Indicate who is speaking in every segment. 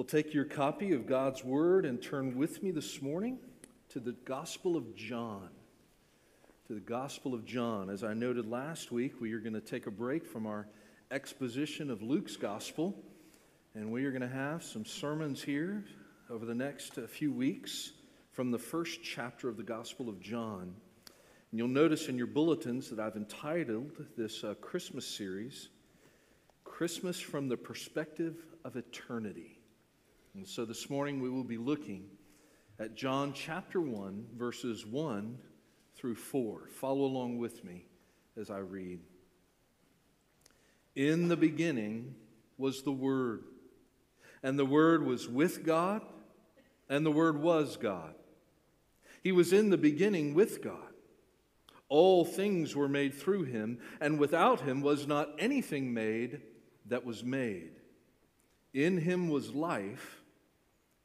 Speaker 1: Well, take your copy of God's Word and turn with me this morning to the Gospel of John. To the Gospel of John. As I noted last week, we are going to take a break from our exposition of Luke's Gospel, and we are going to have some sermons here over the next uh, few weeks from the first chapter of the Gospel of John. And you'll notice in your bulletins that I've entitled this uh, Christmas series, Christmas from the Perspective of Eternity. And so this morning we will be looking at John chapter 1, verses 1 through 4. Follow along with me as I read. In the beginning was the Word, and the Word was with God, and the Word was God. He was in the beginning with God. All things were made through him, and without him was not anything made that was made. In him was life,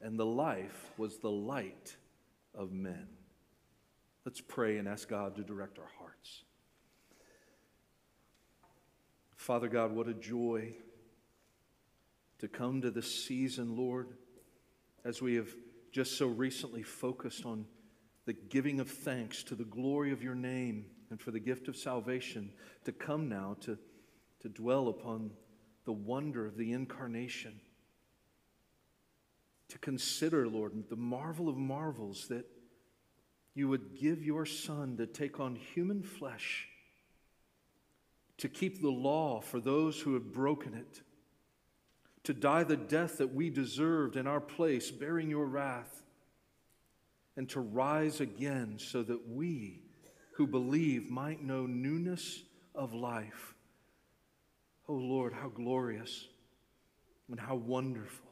Speaker 1: and the life was the light of men. Let's pray and ask God to direct our hearts. Father God, what a joy to come to this season, Lord, as we have just so recently focused on the giving of thanks to the glory of your name and for the gift of salvation, to come now to, to dwell upon the wonder of the incarnation. To consider, Lord, the marvel of marvels that you would give your Son to take on human flesh, to keep the law for those who have broken it, to die the death that we deserved in our place, bearing your wrath and to rise again so that we who believe might know newness of life. Oh Lord, how glorious and how wonderful.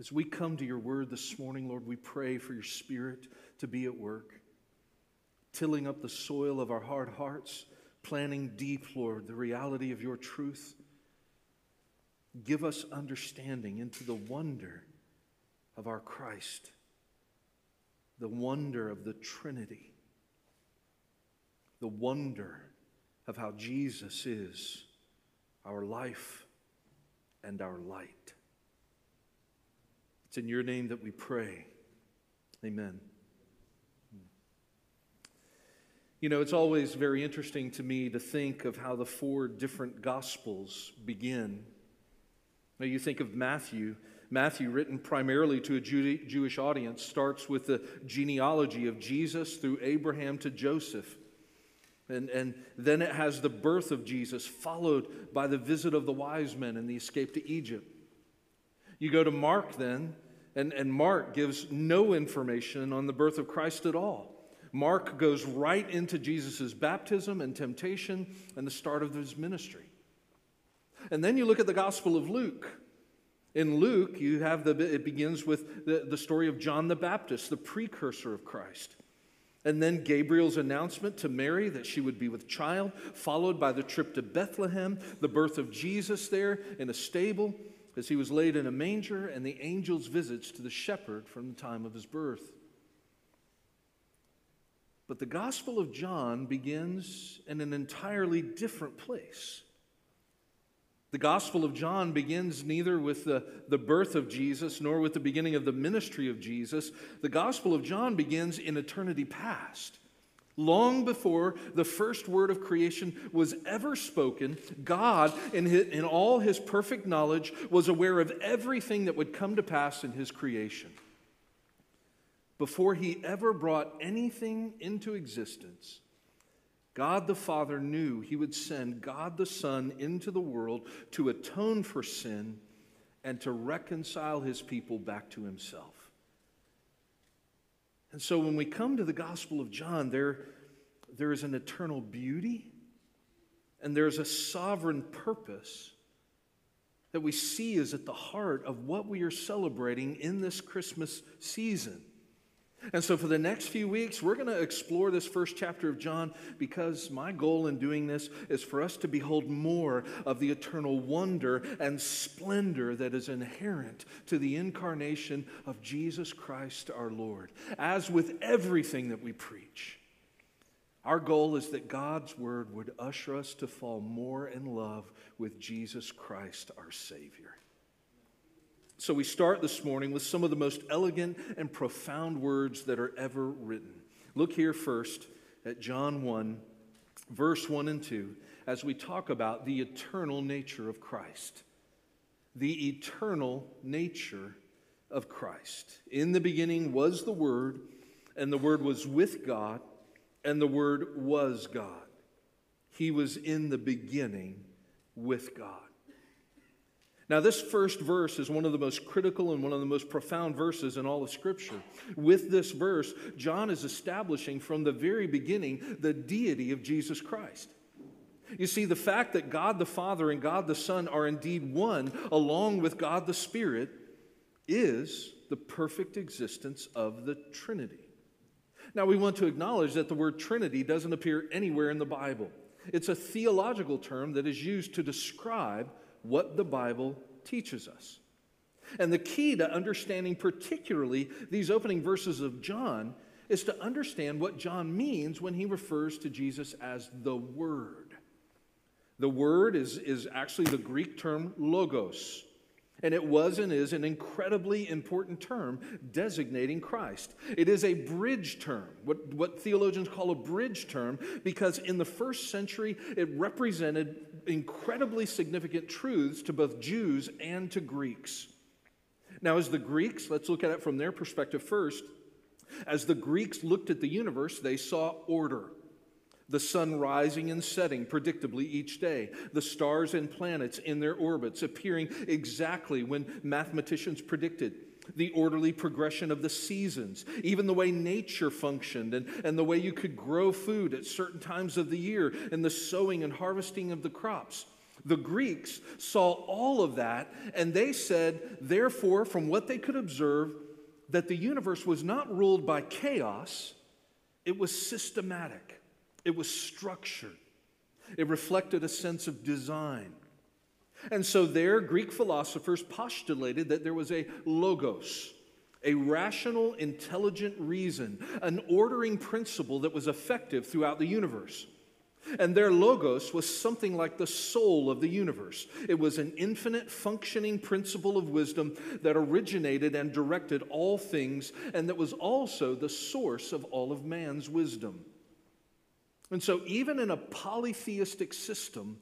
Speaker 1: As we come to your word this morning, Lord, we pray for your spirit to be at work, tilling up the soil of our hard hearts, planting deep, Lord, the reality of your truth. Give us understanding into the wonder of our Christ, the wonder of the Trinity, the wonder of how Jesus is our life and our light. It's in your name that we pray. Amen. You know, it's always very interesting to me to think of how the four different gospels begin. Now, you think of Matthew Matthew, written primarily to a Jewish audience, starts with the genealogy of Jesus through Abraham to Joseph. And, and then it has the birth of Jesus, followed by the visit of the wise men and the escape to Egypt. You go to Mark then, and, and Mark gives no information on the birth of Christ at all. Mark goes right into Jesus' baptism and temptation and the start of his ministry. And then you look at the Gospel of Luke. In Luke, you have the, it begins with the, the story of John the Baptist, the precursor of Christ. And then Gabriel's announcement to Mary that she would be with child, followed by the trip to Bethlehem, the birth of Jesus there in a stable as he was laid in a manger, and the angel's visits to the shepherd from the time of his birth. But the Gospel of John begins in an entirely different place. The Gospel of John begins neither with the, the birth of Jesus nor with the beginning of the ministry of Jesus. The Gospel of John begins in eternity past. Long before the first word of creation was ever spoken, God, in, his, in all his perfect knowledge, was aware of everything that would come to pass in his creation. Before he ever brought anything into existence, God the Father knew he would send God the Son into the world to atone for sin and to reconcile his people back to himself. And so when we come to the Gospel of John, there, there is an eternal beauty and there's a sovereign purpose that we see is at the heart of what we are celebrating in this Christmas season. And so, for the next few weeks, we're going to explore this first chapter of John because my goal in doing this is for us to behold more of the eternal wonder and splendor that is inherent to the incarnation of Jesus Christ our Lord. As with everything that we preach, our goal is that God's word would usher us to fall more in love with Jesus Christ our Savior. So we start this morning with some of the most elegant and profound words that are ever written. Look here first at John 1, verse 1 and 2, as we talk about the eternal nature of Christ. The eternal nature of Christ. In the beginning was the Word, and the Word was with God, and the Word was God. He was in the beginning with God. Now, this first verse is one of the most critical and one of the most profound verses in all of Scripture. With this verse, John is establishing from the very beginning the deity of Jesus Christ. You see, the fact that God the Father and God the Son are indeed one, along with God the Spirit, is the perfect existence of the Trinity. Now, we want to acknowledge that the word Trinity doesn't appear anywhere in the Bible. It's a theological term that is used to describe what the Bible teaches us. And the key to understanding, particularly these opening verses of John, is to understand what John means when he refers to Jesus as the Word. The Word is, is actually the Greek term logos. And it was and is an incredibly important term designating Christ. It is a bridge term, what, what theologians call a bridge term, because in the first century it represented incredibly significant truths to both Jews and to Greeks. Now, as the Greeks, let's look at it from their perspective first. As the Greeks looked at the universe, they saw order the sun rising and setting predictably each day, the stars and planets in their orbits appearing exactly when mathematicians predicted, the orderly progression of the seasons, even the way nature functioned, and, and the way you could grow food at certain times of the year, and the sowing and harvesting of the crops. The Greeks saw all of that, and they said, therefore, from what they could observe, that the universe was not ruled by chaos, it was systematic. It was structured, it reflected a sense of design. And so, there, Greek philosophers postulated that there was a logos, a rational, intelligent reason, an ordering principle that was effective throughout the universe. And their logos was something like the soul of the universe. It was an infinite functioning principle of wisdom that originated and directed all things, and that was also the source of all of man's wisdom. And so, even in a polytheistic system,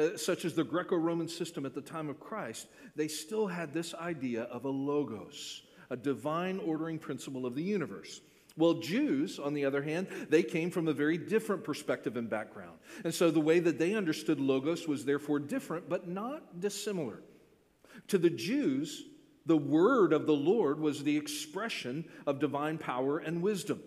Speaker 1: uh, such as the Greco Roman system at the time of Christ, they still had this idea of a logos, a divine ordering principle of the universe. Well, Jews, on the other hand, they came from a very different perspective and background. And so the way that they understood logos was therefore different, but not dissimilar. To the Jews, the word of the Lord was the expression of divine power and wisdom.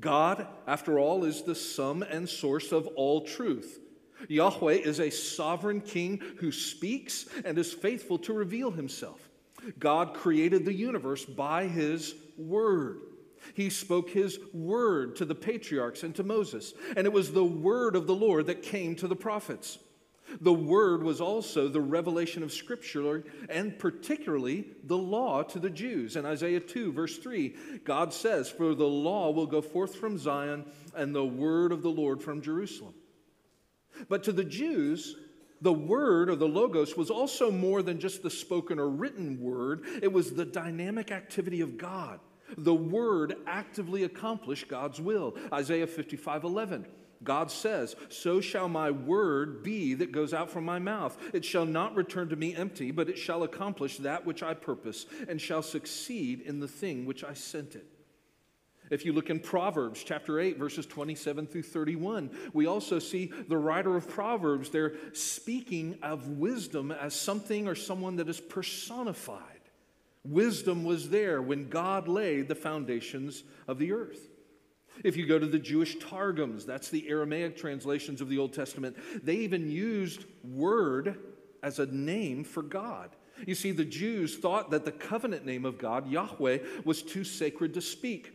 Speaker 1: God, after all, is the sum and source of all truth. Yahweh is a sovereign king who speaks and is faithful to reveal himself. God created the universe by his word. He spoke his word to the patriarchs and to Moses, and it was the word of the Lord that came to the prophets. The Word was also the revelation of Scripture and particularly the law to the Jews. In Isaiah 2, verse 3, God says, For the law will go forth from Zion and the Word of the Lord from Jerusalem. But to the Jews, the word or the logos was also more than just the spoken or written word, it was the dynamic activity of God. The word actively accomplished God's will. Isaiah 55 11. God says, So shall my word be that goes out from my mouth. It shall not return to me empty, but it shall accomplish that which I purpose, and shall succeed in the thing which I sent it. If you look in Proverbs chapter 8, verses 27 through 31, we also see the writer of Proverbs there speaking of wisdom as something or someone that is personified. Wisdom was there when God laid the foundations of the earth. If you go to the Jewish Targums, that's the Aramaic translations of the Old Testament, they even used word as a name for God. You see, the Jews thought that the covenant name of God, Yahweh, was too sacred to speak.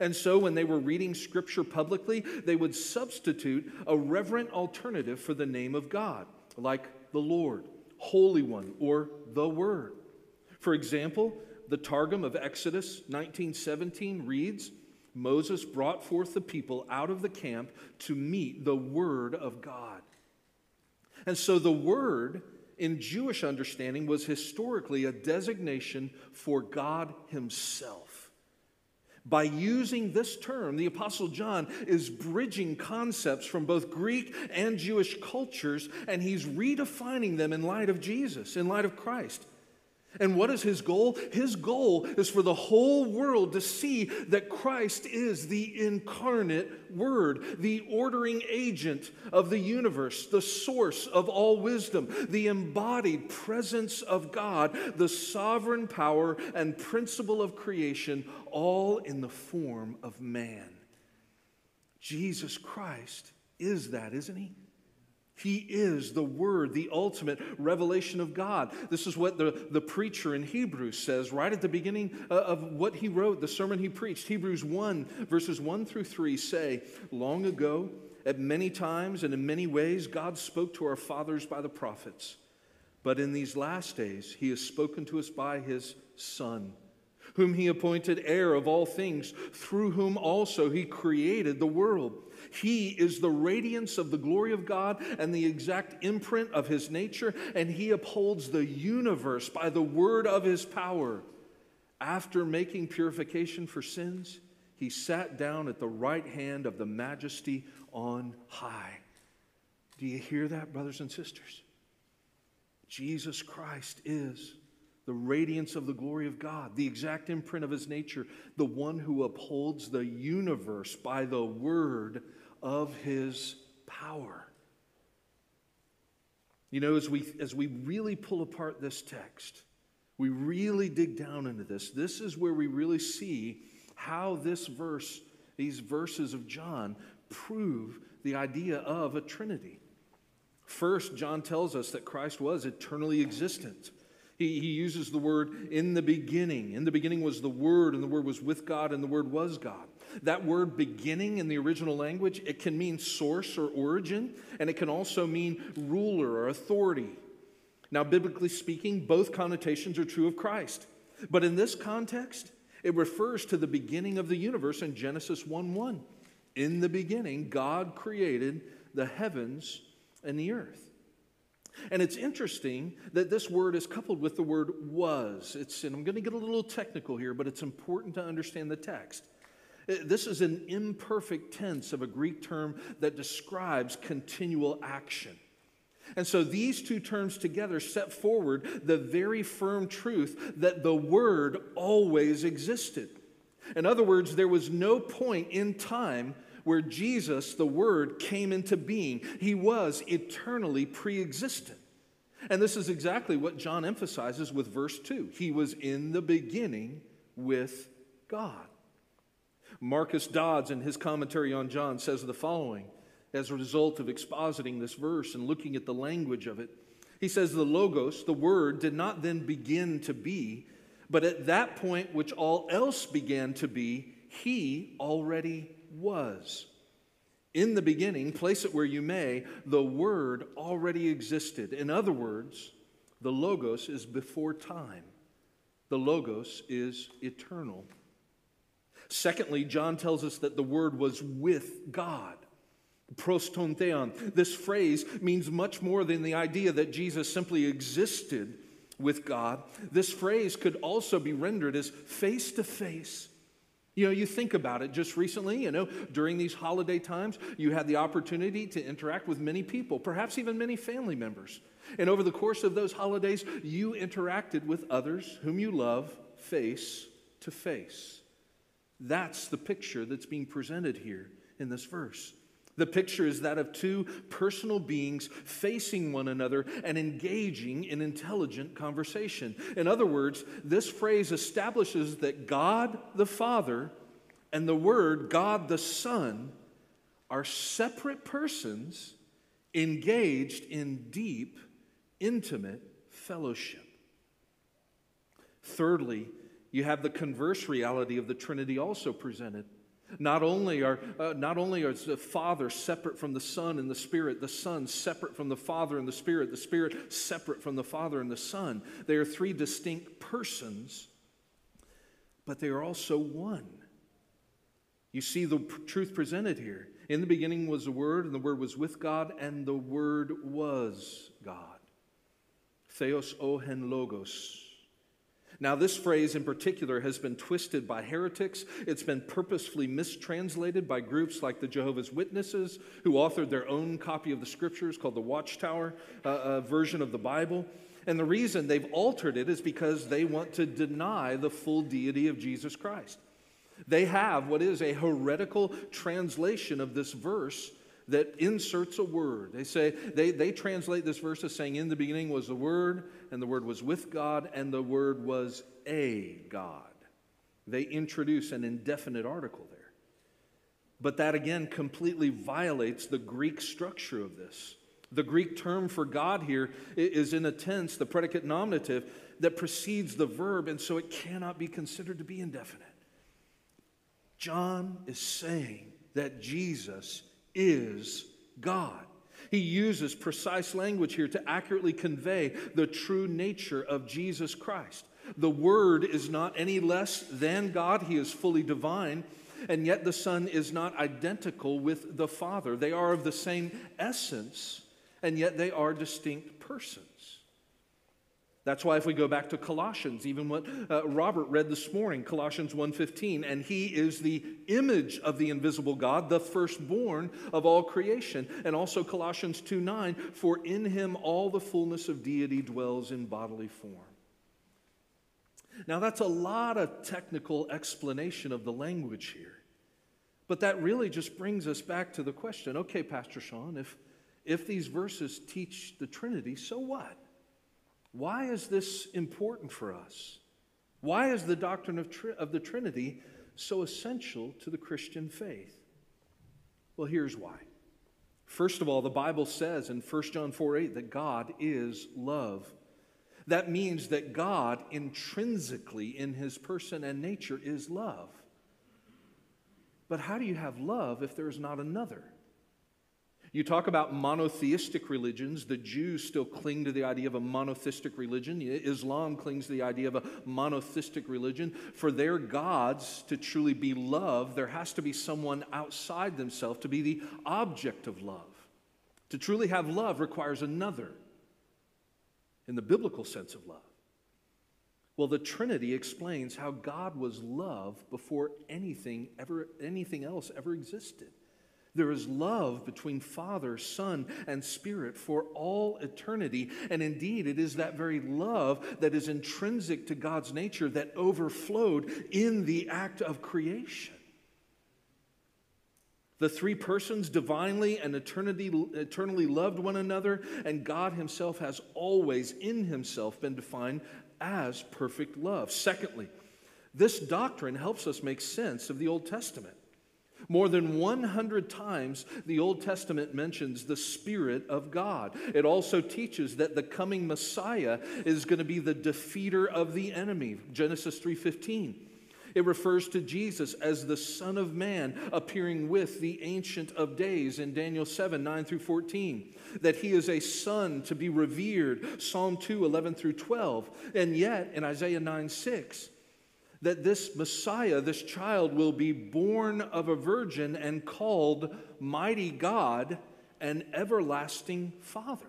Speaker 1: And so, when they were reading scripture publicly, they would substitute a reverent alternative for the name of God, like the Lord, Holy One, or the Word. For example, the Targum of Exodus 19:17 reads, Moses brought forth the people out of the camp to meet the word of God. And so the word in Jewish understanding, was historically a designation for God Himself. By using this term, the Apostle John is bridging concepts from both Greek and Jewish cultures, and he's redefining them in light of Jesus, in light of Christ. And what is his goal? His goal is for the whole world to see that Christ is the incarnate Word, the ordering agent of the universe, the source of all wisdom, the embodied presence of God, the sovereign power and principle of creation, all in the form of man. Jesus Christ is that, isn't he? He is the Word, the ultimate revelation of God. This is what the, the preacher in Hebrews says right at the beginning uh, of what he wrote, the sermon he preached. Hebrews 1, verses 1 through 3 say, Long ago, at many times and in many ways, God spoke to our fathers by the prophets. But in these last days, He has spoken to us by His Son, whom He appointed heir of all things, through whom also He created the world. He is the radiance of the glory of God and the exact imprint of his nature, and he upholds the universe by the word of his power. After making purification for sins, he sat down at the right hand of the majesty on high. Do you hear that, brothers and sisters? Jesus Christ is the radiance of the glory of God, the exact imprint of his nature, the one who upholds the universe by the word of his power. You know, as we, as we really pull apart this text, we really dig down into this, this is where we really see how this verse, these verses of John, prove the idea of a Trinity. First, John tells us that Christ was eternally existent. He, he uses the word in the beginning. In the beginning was the Word, and the Word was with God, and the Word was God. That word beginning in the original language, it can mean source or origin, and it can also mean ruler or authority. Now, biblically speaking, both connotations are true of Christ. But in this context, it refers to the beginning of the universe in Genesis 1 1. In the beginning, God created the heavens and the earth. And it's interesting that this word is coupled with the word was. It's, and I'm going to get a little technical here, but it's important to understand the text. This is an imperfect tense of a Greek term that describes continual action. And so these two terms together set forward the very firm truth that the Word always existed. In other words, there was no point in time where Jesus, the Word, came into being. He was eternally pre existent. And this is exactly what John emphasizes with verse 2. He was in the beginning with God. Marcus Dods, in his commentary on John, says the following as a result of expositing this verse and looking at the language of it. He says, The Logos, the Word, did not then begin to be, but at that point which all else began to be, He already was. In the beginning, place it where you may, the Word already existed. In other words, the Logos is before time, the Logos is eternal. Secondly, John tells us that the Word was with God. pros ton theon. This phrase means much more than the idea that Jesus simply existed with God. This phrase could also be rendered as face to face. You know, you think about it just recently, you know, during these holiday times, you had the opportunity to interact with many people, perhaps even many family members. And over the course of those holidays, you interacted with others whom you love face to face. That's the picture that's being presented here in this verse. The picture is that of two personal beings facing one another and engaging in intelligent conversation. In other words, this phrase establishes that God the Father and the Word, God the Son, are separate persons engaged in deep, intimate fellowship. Thirdly, you have the converse reality of the Trinity also presented. Not only are uh, not only is the Father separate from the Son and the Spirit, the Son separate from the Father and the Spirit, the Spirit separate from the Father and the Son. They are three distinct persons, but they are also one. You see the p- truth presented here. In the beginning was the Word, and the Word was with God, and the Word was God. Theos ohen logos. Now, this phrase in particular has been twisted by heretics. It's been purposefully mistranslated by groups like the Jehovah's Witnesses, who authored their own copy of the scriptures called the Watchtower uh, uh, version of the Bible. And the reason they've altered it is because they want to deny the full deity of Jesus Christ. They have what is a heretical translation of this verse that inserts a word. They say, they, they translate this verse as saying, In the beginning was the Word, and the Word was with God, and the Word was a God. They introduce an indefinite article there. But that again completely violates the Greek structure of this. The Greek term for God here is in a tense, the predicate nominative, that precedes the verb, and so it cannot be considered to be indefinite. John is saying that Jesus is God. He uses precise language here to accurately convey the true nature of Jesus Christ. The Word is not any less than God, He is fully divine, and yet the Son is not identical with the Father. They are of the same essence, and yet they are distinct persons. That's why if we go back to Colossians, even what uh, Robert read this morning, Colossians 1:15, and he is the image of the invisible God, the firstborn of all creation, and also Colossians 2:9, for in him all the fullness of deity dwells in bodily form. Now that's a lot of technical explanation of the language here. But that really just brings us back to the question, okay, Pastor Sean, if if these verses teach the Trinity, so what? Why is this important for us? Why is the doctrine of, of the Trinity so essential to the Christian faith? Well, here's why. First of all, the Bible says in 1 John 4 8 that God is love. That means that God intrinsically in his person and nature is love. But how do you have love if there is not another? You talk about monotheistic religions. The Jews still cling to the idea of a monotheistic religion. Islam clings to the idea of a monotheistic religion. For their gods to truly be loved, there has to be someone outside themselves to be the object of love. To truly have love requires another in the biblical sense of love. Well, the Trinity explains how God was love before anything ever anything else ever existed. There is love between Father, Son, and Spirit for all eternity. And indeed, it is that very love that is intrinsic to God's nature that overflowed in the act of creation. The three persons divinely and eternity, eternally loved one another, and God Himself has always in Himself been defined as perfect love. Secondly, this doctrine helps us make sense of the Old Testament. More than 100 times, the Old Testament mentions the Spirit of God. It also teaches that the coming Messiah is going to be the defeater of the enemy. Genesis 3:15. It refers to Jesus as the Son of Man appearing with the Ancient of Days in Daniel 7 9 through 14. That he is a son to be revered, Psalm 2 11 through 12. And yet, in Isaiah 9 6, that this Messiah, this child, will be born of a virgin and called Mighty God and Everlasting Father.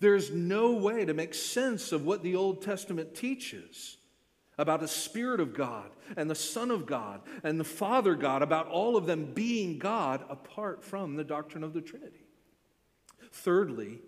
Speaker 1: There's no way to make sense of what the Old Testament teaches about the Spirit of God and the Son of God and the Father God, about all of them being God apart from the doctrine of the Trinity. Thirdly,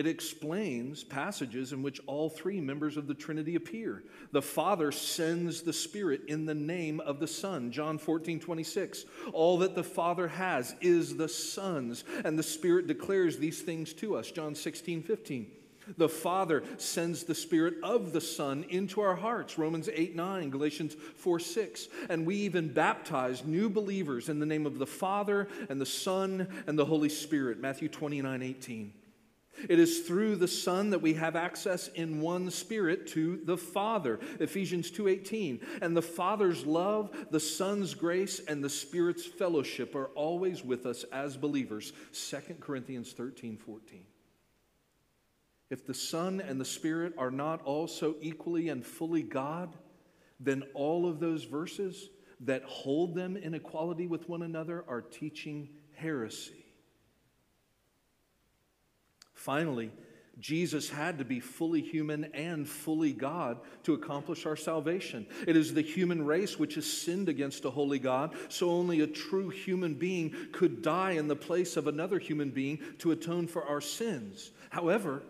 Speaker 1: it explains passages in which all three members of the Trinity appear. The Father sends the Spirit in the name of the Son. John 14, 26. All that the Father has is the Son's, and the Spirit declares these things to us. John 16, 15. The Father sends the Spirit of the Son into our hearts. Romans 8 9, Galatians 4 6. And we even baptize new believers in the name of the Father and the Son and the Holy Spirit. Matthew 29 18. It is through the Son that we have access in one spirit to the Father. Ephesians 2:18. And the Father's love, the Son's grace, and the Spirit's fellowship are always with us as believers. 2 Corinthians 13:14. If the Son and the Spirit are not also equally and fully God, then all of those verses that hold them in equality with one another are teaching heresy. Finally, Jesus had to be fully human and fully God to accomplish our salvation. It is the human race which has sinned against a holy God, so only a true human being could die in the place of another human being to atone for our sins. However,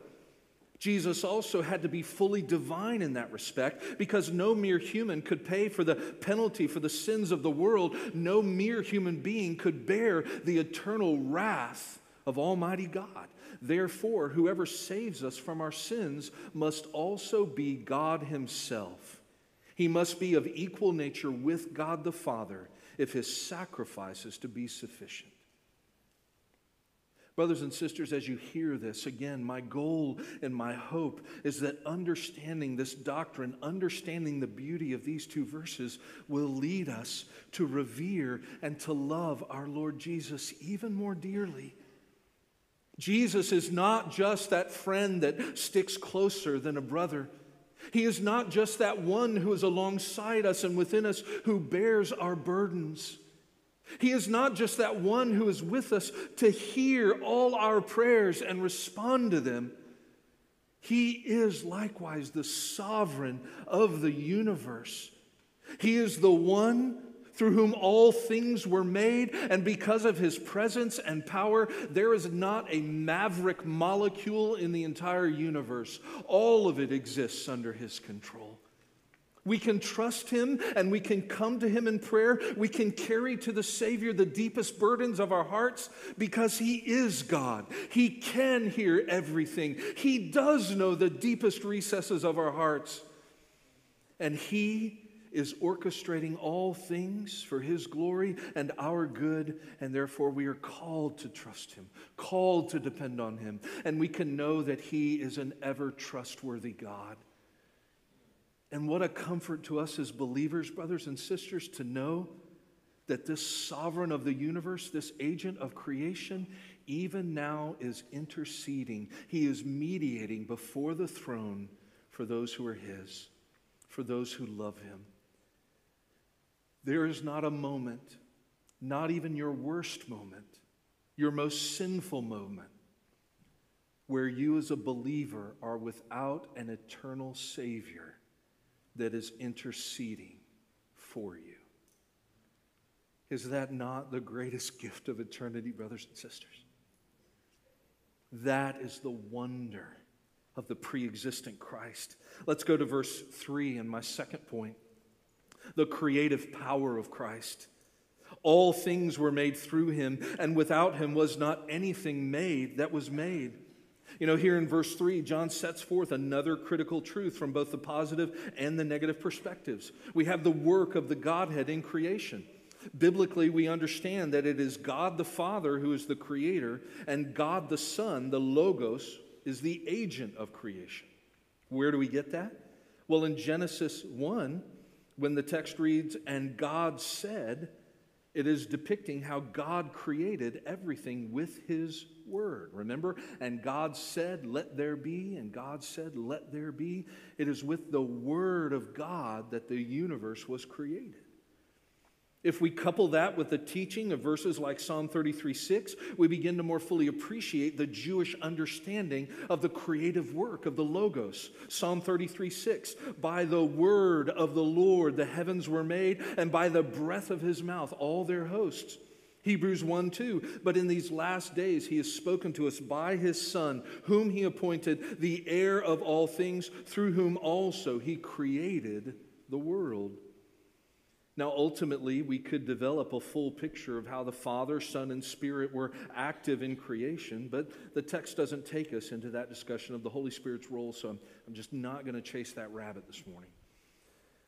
Speaker 1: Jesus also had to be fully divine in that respect because no mere human could pay for the penalty for the sins of the world. No mere human being could bear the eternal wrath of Almighty God. Therefore, whoever saves us from our sins must also be God Himself. He must be of equal nature with God the Father if His sacrifice is to be sufficient. Brothers and sisters, as you hear this, again, my goal and my hope is that understanding this doctrine, understanding the beauty of these two verses, will lead us to revere and to love our Lord Jesus even more dearly Jesus is not just that friend that sticks closer than a brother. He is not just that one who is alongside us and within us who bears our burdens. He is not just that one who is with us to hear all our prayers and respond to them. He is likewise the sovereign of the universe. He is the one through whom all things were made, and because of his presence and power, there is not a maverick molecule in the entire universe. All of it exists under his control. We can trust him and we can come to him in prayer. We can carry to the Savior the deepest burdens of our hearts because he is God. He can hear everything, he does know the deepest recesses of our hearts. And he is orchestrating all things for his glory and our good, and therefore we are called to trust him, called to depend on him, and we can know that he is an ever trustworthy God. And what a comfort to us as believers, brothers and sisters, to know that this sovereign of the universe, this agent of creation, even now is interceding. He is mediating before the throne for those who are his, for those who love him. There is not a moment, not even your worst moment, your most sinful moment, where you as a believer are without an eternal Savior that is interceding for you. Is that not the greatest gift of eternity, brothers and sisters? That is the wonder of the pre existent Christ. Let's go to verse 3 and my second point the creative power of Christ. All things were made through him, and without him was not anything made that was made. You know, here in verse 3, John sets forth another critical truth from both the positive and the negative perspectives. We have the work of the Godhead in creation. Biblically, we understand that it is God the Father who is the creator, and God the Son, the Logos, is the agent of creation. Where do we get that? Well, in Genesis 1, when the text reads, and God said, it is depicting how God created everything with His Word. Remember? And God said, Let there be, and God said, Let there be. It is with the Word of God that the universe was created. If we couple that with the teaching of verses like Psalm 33 6, we begin to more fully appreciate the Jewish understanding of the creative work of the Logos. Psalm 33 6, by the word of the Lord the heavens were made, and by the breath of his mouth all their hosts. Hebrews 1 2, but in these last days he has spoken to us by his Son, whom he appointed the heir of all things, through whom also he created the world. Now, ultimately, we could develop a full picture of how the Father, Son, and Spirit were active in creation, but the text doesn't take us into that discussion of the Holy Spirit's role, so I'm, I'm just not going to chase that rabbit this morning.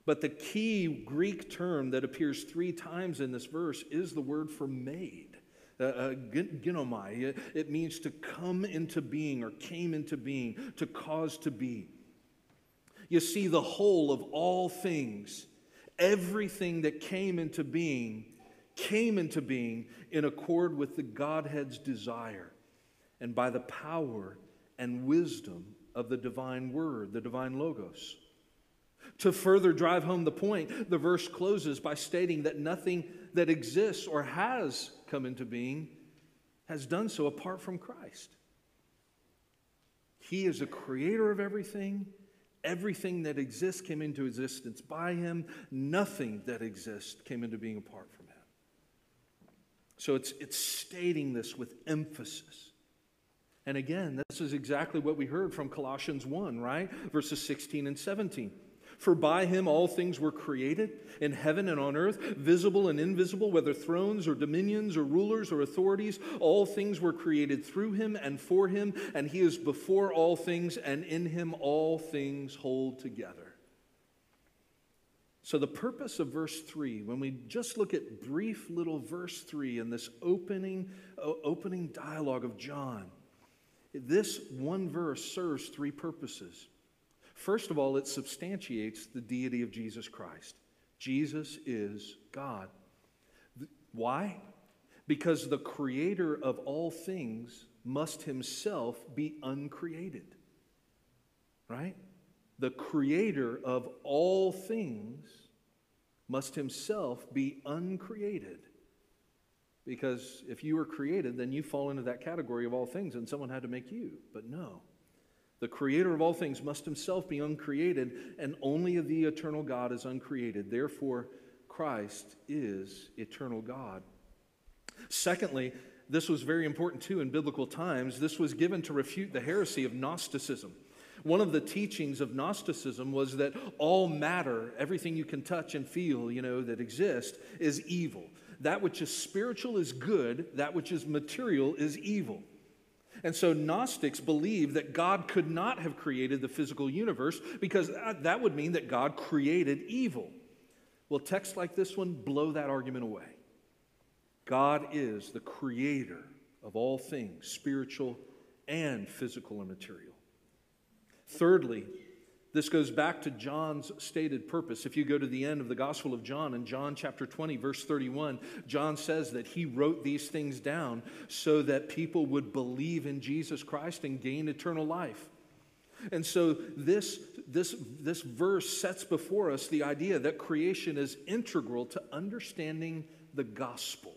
Speaker 1: But the key Greek term that appears three times in this verse is the word for made. Uh, uh. It, it means to come into being or came into being, to cause to be. You see, the whole of all things everything that came into being came into being in accord with the Godhead's desire and by the power and wisdom of the divine word, the divine logos. To further drive home the point, the verse closes by stating that nothing that exists or has come into being has done so apart from Christ. He is a creator of everything. Everything that exists came into existence by him. Nothing that exists came into being apart from him. So it's, it's stating this with emphasis. And again, this is exactly what we heard from Colossians 1, right? Verses 16 and 17. For by him all things were created, in heaven and on earth, visible and invisible, whether thrones or dominions or rulers or authorities, all things were created through him and for him, and he is before all things, and in him all things hold together. So, the purpose of verse 3, when we just look at brief little verse 3 in this opening, opening dialogue of John, this one verse serves three purposes. First of all, it substantiates the deity of Jesus Christ. Jesus is God. Why? Because the creator of all things must himself be uncreated. Right? The creator of all things must himself be uncreated. Because if you were created, then you fall into that category of all things, and someone had to make you. But no. The creator of all things must himself be uncreated, and only the eternal God is uncreated. Therefore, Christ is eternal God. Secondly, this was very important too in biblical times. This was given to refute the heresy of Gnosticism. One of the teachings of Gnosticism was that all matter, everything you can touch and feel, you know, that exists, is evil. That which is spiritual is good, that which is material is evil. And so Gnostics believe that God could not have created the physical universe because uh, that would mean that God created evil. Well, texts like this one blow that argument away. God is the creator of all things, spiritual and physical and material. Thirdly, this goes back to John's stated purpose. If you go to the end of the Gospel of John, in John chapter 20, verse 31, John says that he wrote these things down so that people would believe in Jesus Christ and gain eternal life. And so this, this, this verse sets before us the idea that creation is integral to understanding the gospel.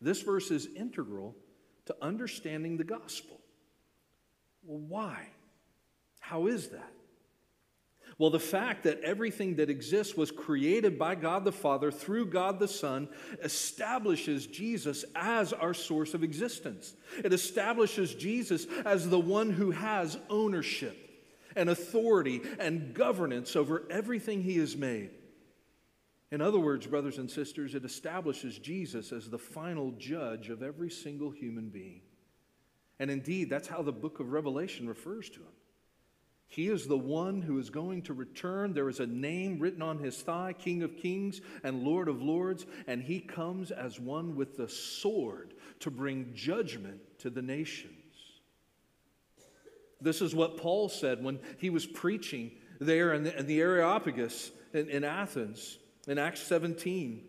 Speaker 1: This verse is integral to understanding the gospel. Well, why? How is that? Well, the fact that everything that exists was created by God the Father through God the Son establishes Jesus as our source of existence. It establishes Jesus as the one who has ownership and authority and governance over everything he has made. In other words, brothers and sisters, it establishes Jesus as the final judge of every single human being. And indeed, that's how the book of Revelation refers to him. He is the one who is going to return. There is a name written on his thigh King of Kings and Lord of Lords, and he comes as one with the sword to bring judgment to the nations. This is what Paul said when he was preaching there in the, in the Areopagus in, in Athens in Acts 17.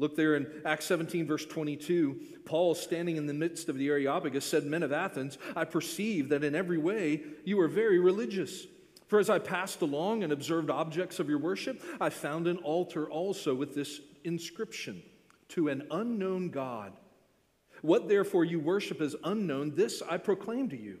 Speaker 1: Look there in Acts 17, verse 22. Paul, standing in the midst of the Areopagus, said, Men of Athens, I perceive that in every way you are very religious. For as I passed along and observed objects of your worship, I found an altar also with this inscription To an unknown God. What therefore you worship as unknown, this I proclaim to you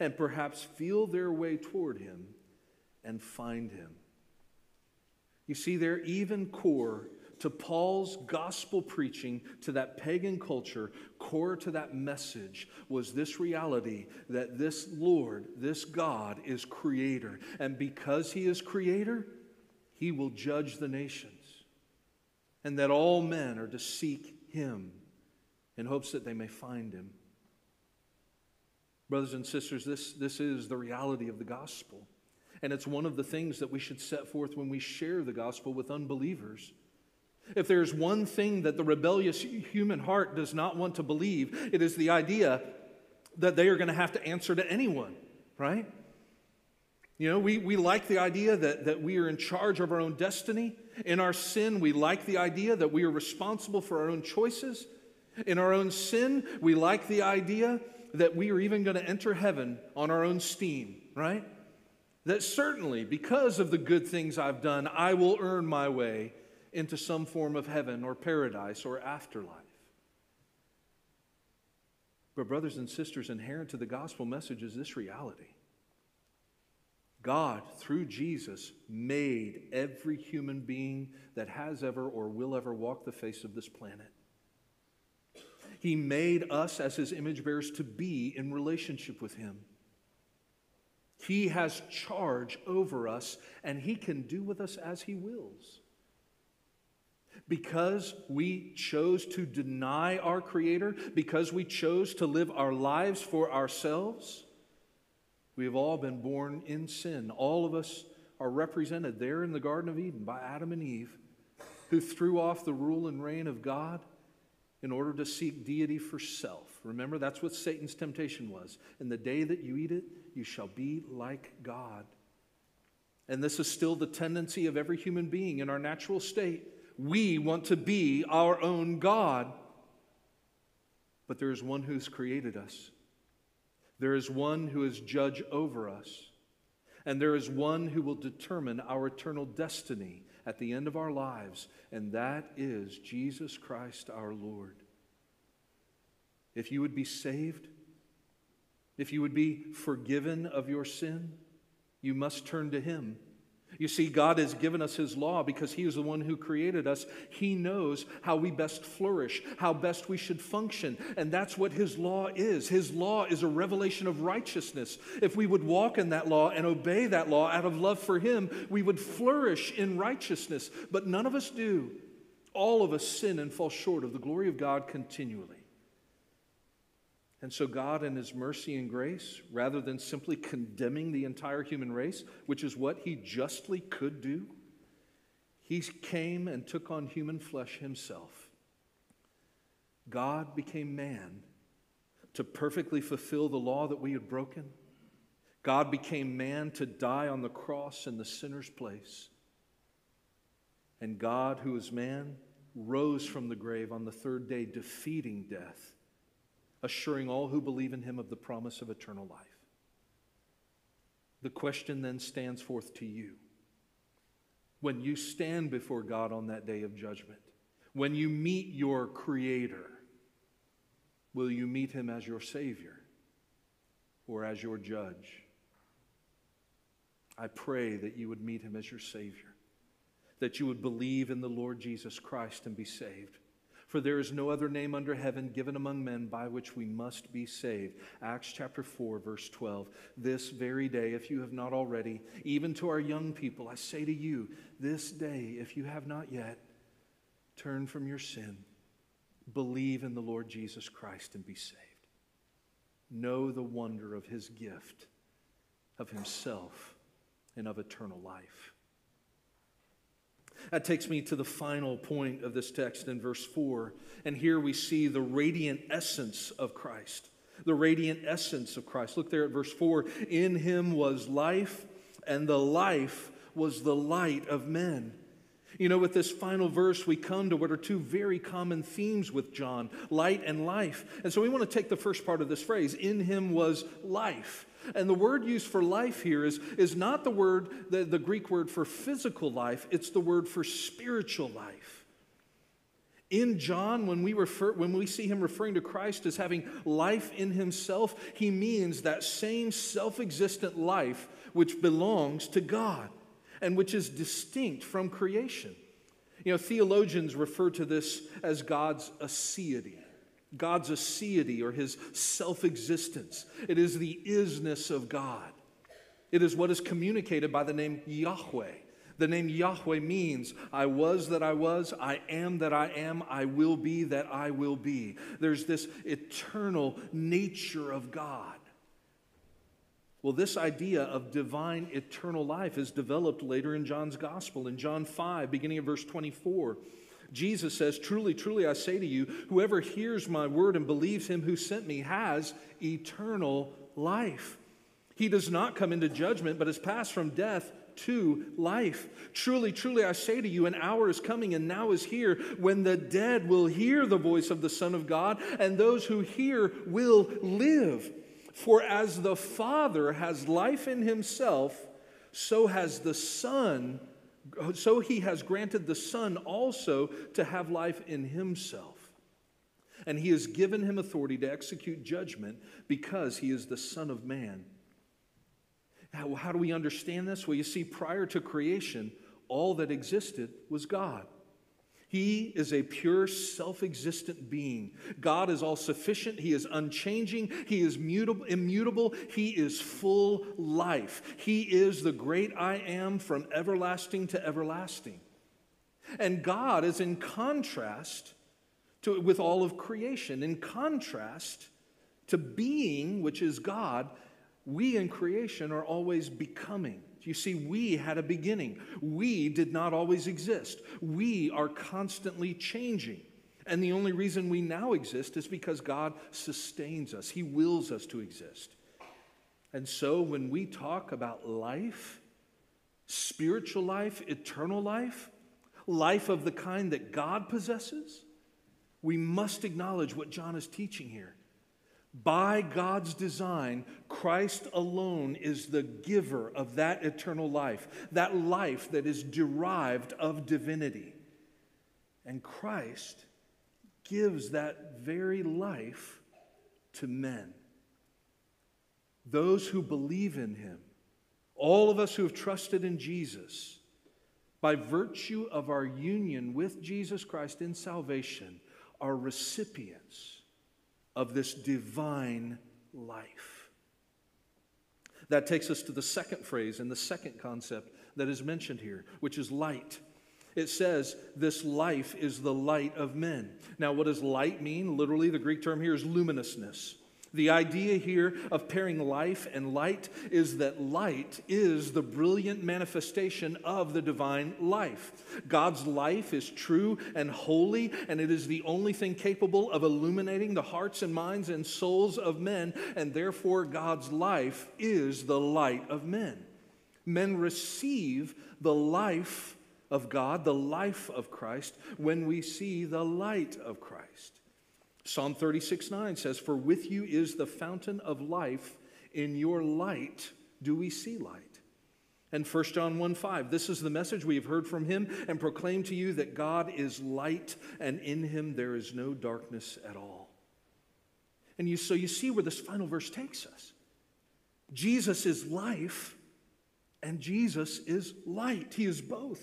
Speaker 1: and perhaps feel their way toward him and find him. You see, their even core to Paul's gospel preaching to that pagan culture, core to that message was this reality that this Lord, this God, is creator. And because he is creator, he will judge the nations. And that all men are to seek him in hopes that they may find him. Brothers and sisters, this, this is the reality of the gospel. And it's one of the things that we should set forth when we share the gospel with unbelievers. If there's one thing that the rebellious human heart does not want to believe, it is the idea that they are going to have to answer to anyone, right? You know, we, we like the idea that, that we are in charge of our own destiny. In our sin, we like the idea that we are responsible for our own choices. In our own sin, we like the idea that we are even going to enter heaven on our own steam, right? That certainly, because of the good things I've done, I will earn my way into some form of heaven or paradise or afterlife. But, brothers and sisters, inherent to the gospel message is this reality God, through Jesus, made every human being that has ever or will ever walk the face of this planet. He made us as his image bearers to be in relationship with him. He has charge over us, and he can do with us as he wills. Because we chose to deny our Creator, because we chose to live our lives for ourselves, we have all been born in sin. All of us are represented there in the Garden of Eden by Adam and Eve, who threw off the rule and reign of God in order to seek deity for self. Remember, that's what Satan's temptation was. In the day that you eat it, you shall be like God. And this is still the tendency of every human being in our natural state. We want to be our own God. But there is one who's created us. There is one who is judge over us. And there is one who will determine our eternal destiny at the end of our lives, and that is Jesus Christ our Lord. If you would be saved, if you would be forgiven of your sin, you must turn to Him. You see, God has given us His law because He is the one who created us. He knows how we best flourish, how best we should function. And that's what His law is. His law is a revelation of righteousness. If we would walk in that law and obey that law out of love for Him, we would flourish in righteousness. But none of us do. All of us sin and fall short of the glory of God continually. And so, God, in His mercy and grace, rather than simply condemning the entire human race, which is what He justly could do, He came and took on human flesh Himself. God became man to perfectly fulfill the law that we had broken. God became man to die on the cross in the sinner's place. And God, who is man, rose from the grave on the third day, defeating death assuring all who believe in him of the promise of eternal life. The question then stands forth to you. When you stand before God on that day of judgment, when you meet your Creator, will you meet him as your Savior or as your judge? I pray that you would meet him as your Savior, that you would believe in the Lord Jesus Christ and be saved. For there is no other name under heaven given among men by which we must be saved. Acts chapter 4, verse 12. This very day, if you have not already, even to our young people, I say to you, this day, if you have not yet, turn from your sin, believe in the Lord Jesus Christ, and be saved. Know the wonder of his gift, of himself, and of eternal life. That takes me to the final point of this text in verse 4. And here we see the radiant essence of Christ. The radiant essence of Christ. Look there at verse 4. In him was life, and the life was the light of men. You know, with this final verse, we come to what are two very common themes with John light and life. And so we want to take the first part of this phrase in him was life. And the word used for life here is, is not the word, the, the Greek word for physical life, it's the word for spiritual life. In John, when we, refer, when we see him referring to Christ as having life in himself, he means that same self existent life which belongs to God and which is distinct from creation. You know, theologians refer to this as God's aseity. God's aseity or his self existence. It is the isness of God. It is what is communicated by the name Yahweh. The name Yahweh means, I was that I was, I am that I am, I will be that I will be. There's this eternal nature of God. Well, this idea of divine eternal life is developed later in John's gospel. In John 5, beginning of verse 24, Jesus says, Truly, truly, I say to you, whoever hears my word and believes him who sent me has eternal life. He does not come into judgment, but has passed from death to life. Truly, truly, I say to you, an hour is coming and now is here when the dead will hear the voice of the Son of God, and those who hear will live. For as the Father has life in himself, so has the Son, so he has granted the Son also to have life in himself. And he has given him authority to execute judgment because he is the Son of Man. How, do we understand this? Well, you see, prior to creation, all that existed was God. He is a pure, self existent being. God is all sufficient. He is unchanging. He is mutable, immutable. He is full life. He is the great I am from everlasting to everlasting. And God is in contrast to, with all of creation. In contrast to being, which is God, we in creation are always becoming. You see, we had a beginning. We did not always exist. We are constantly changing. And the only reason we now exist is because God sustains us, He wills us to exist. And so when we talk about life, spiritual life, eternal life, life of the kind that God possesses, we must acknowledge what John is teaching here. By God's design, Christ alone is the giver of that eternal life, that life that is derived of divinity. And Christ gives that very life to men. Those who believe in him, all of us who have trusted in Jesus, by virtue of our union with Jesus Christ in salvation, are recipients of this divine life. That takes us to the second phrase and the second concept that is mentioned here, which is light. It says, This life is the light of men. Now, what does light mean? Literally, the Greek term here is luminousness. The idea here of pairing life and light is that light is the brilliant manifestation of the divine life. God's life is true and holy, and it is the only thing capable of illuminating the hearts and minds and souls of men, and therefore God's life is the light of men. Men receive the life of God, the life of Christ, when we see the light of Christ. Psalm 36 9 says, For with you is the fountain of life. In your light do we see light. And 1 John 1 5, this is the message we have heard from him and proclaim to you that God is light and in him there is no darkness at all. And you, so you see where this final verse takes us. Jesus is life and Jesus is light. He is both.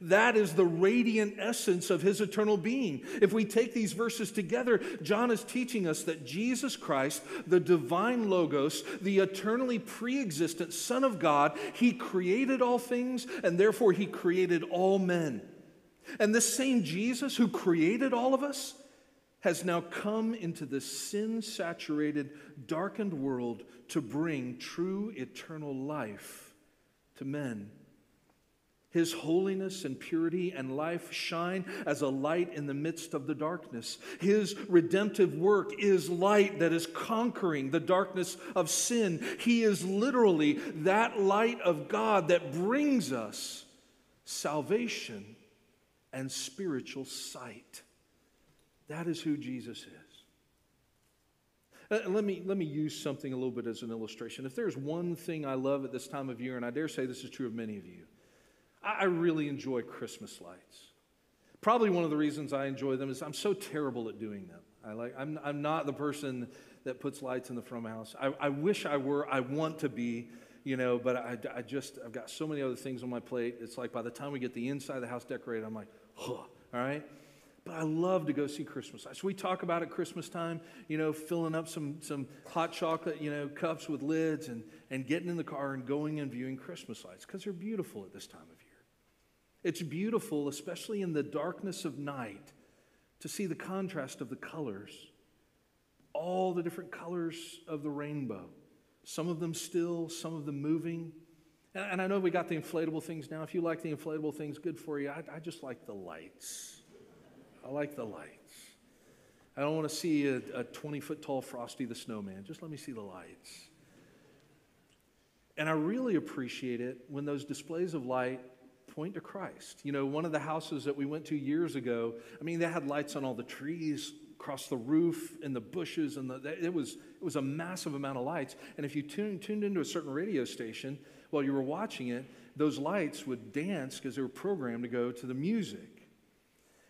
Speaker 1: That is the radiant essence of his eternal being. If we take these verses together, John is teaching us that Jesus Christ, the divine Logos, the eternally pre existent Son of God, he created all things and therefore he created all men. And this same Jesus who created all of us has now come into the sin saturated, darkened world to bring true eternal life to men. His holiness and purity and life shine as a light in the midst of the darkness. His redemptive work is light that is conquering the darkness of sin. He is literally that light of God that brings us salvation and spiritual sight. That is who Jesus is. Uh, let me, let me use something a little bit as an illustration. If there's one thing I love at this time of year, and I dare say this is true of many of you, I really enjoy Christmas lights. Probably one of the reasons I enjoy them is I'm so terrible at doing them. I like, I'm, I'm not the person that puts lights in the front of my house. I, I wish I were. I want to be, you know, but I, I just, I've got so many other things on my plate. It's like by the time we get the inside of the house decorated, I'm like, huh, all right? But I love to go see Christmas lights. We talk about at Christmas time, you know, filling up some, some hot chocolate, you know, cups with lids and, and getting in the car and going and viewing Christmas lights because they're beautiful at this time of. It's beautiful, especially in the darkness of night, to see the contrast of the colors, all the different colors of the rainbow. Some of them still, some of them moving. And I know we got the inflatable things now. If you like the inflatable things, good for you. I, I just like the lights. I like the lights. I don't want to see a 20 foot tall Frosty the Snowman. Just let me see the lights. And I really appreciate it when those displays of light point to Christ. You know, one of the houses that we went to years ago, I mean, they had lights on all the trees, across the roof, in the bushes, and the, it, was, it was a massive amount of lights. And if you tuned, tuned into a certain radio station while you were watching it, those lights would dance because they were programmed to go to the music.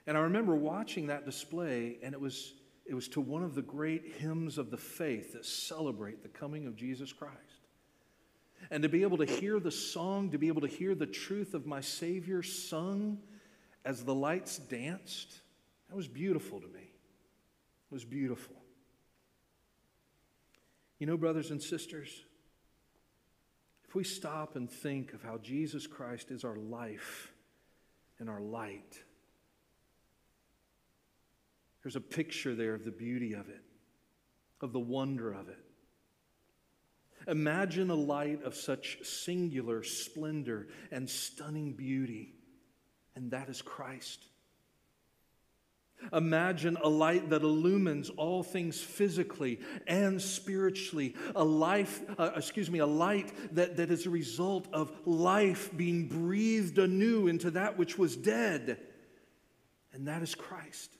Speaker 1: And I remember watching that display, and it was, it was to one of the great hymns of the faith that celebrate the coming of Jesus Christ. And to be able to hear the song, to be able to hear the truth of my Savior sung as the lights danced, that was beautiful to me. It was beautiful. You know, brothers and sisters, if we stop and think of how Jesus Christ is our life and our light, there's a picture there of the beauty of it, of the wonder of it. Imagine a light of such singular splendor and stunning beauty, and that is Christ. Imagine a light that illumines all things physically and spiritually. A life, uh, excuse me, a light that, that is a result of life being breathed anew into that which was dead. And that is Christ.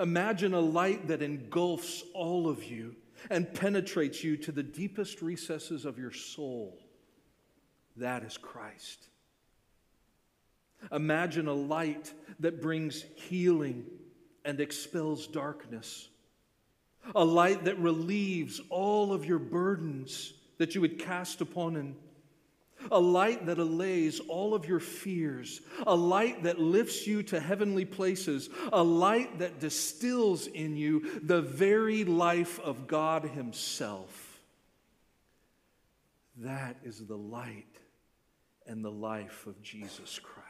Speaker 1: Imagine a light that engulfs all of you and penetrates you to the deepest recesses of your soul. That is Christ. Imagine a light that brings healing and expels darkness. A light that relieves all of your burdens that you would cast upon Him. A light that allays all of your fears. A light that lifts you to heavenly places. A light that distills in you the very life of God Himself. That is the light and the life of Jesus Christ.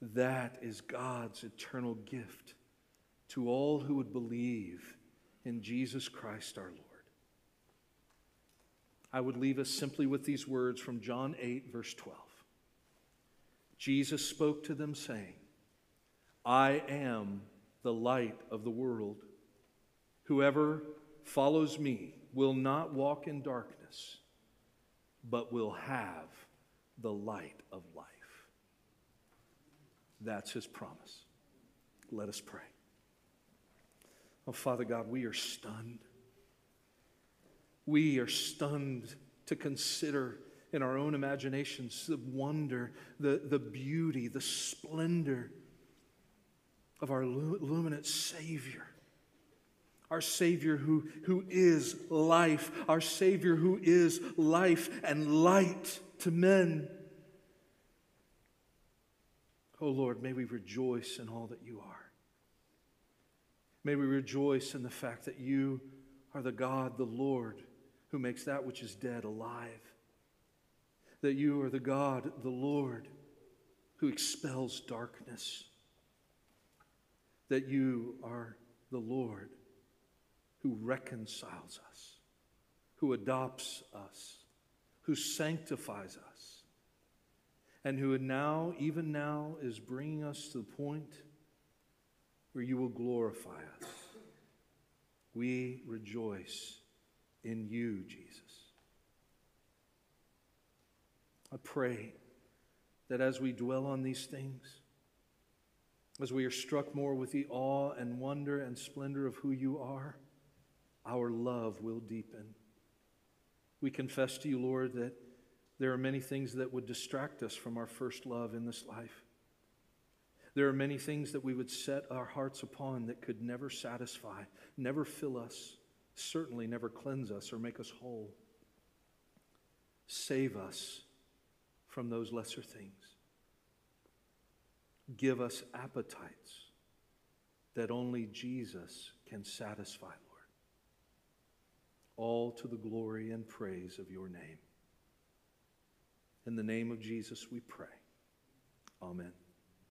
Speaker 1: That is God's eternal gift to all who would believe in Jesus Christ our Lord. I would leave us simply with these words from John 8, verse 12. Jesus spoke to them, saying, I am the light of the world. Whoever follows me will not walk in darkness, but will have the light of life. That's his promise. Let us pray. Oh, Father God, we are stunned. We are stunned to consider in our own imaginations the wonder, the, the beauty, the splendor of our luminous Savior. Our Savior who, who is life, our Savior who is life and light to men. Oh Lord, may we rejoice in all that you are. May we rejoice in the fact that you are the God, the Lord, who makes that which is dead alive. That you are the God, the Lord, who expels darkness. That you are the Lord who reconciles us, who adopts us, who sanctifies us and who now, even now, is bringing us to the point where you will glorify us. We rejoice in you, Jesus. I pray that as we dwell on these things, as we are struck more with the awe and wonder and splendor of who you are, our love will deepen. We confess to you, Lord, that there are many things that would distract us from our first love in this life. There are many things that we would set our hearts upon that could never satisfy, never fill us, certainly never cleanse us or make us whole. Save us from those lesser things. Give us appetites that only Jesus can satisfy, Lord. All to the glory and praise of your name. In the name of Jesus, we pray. Amen.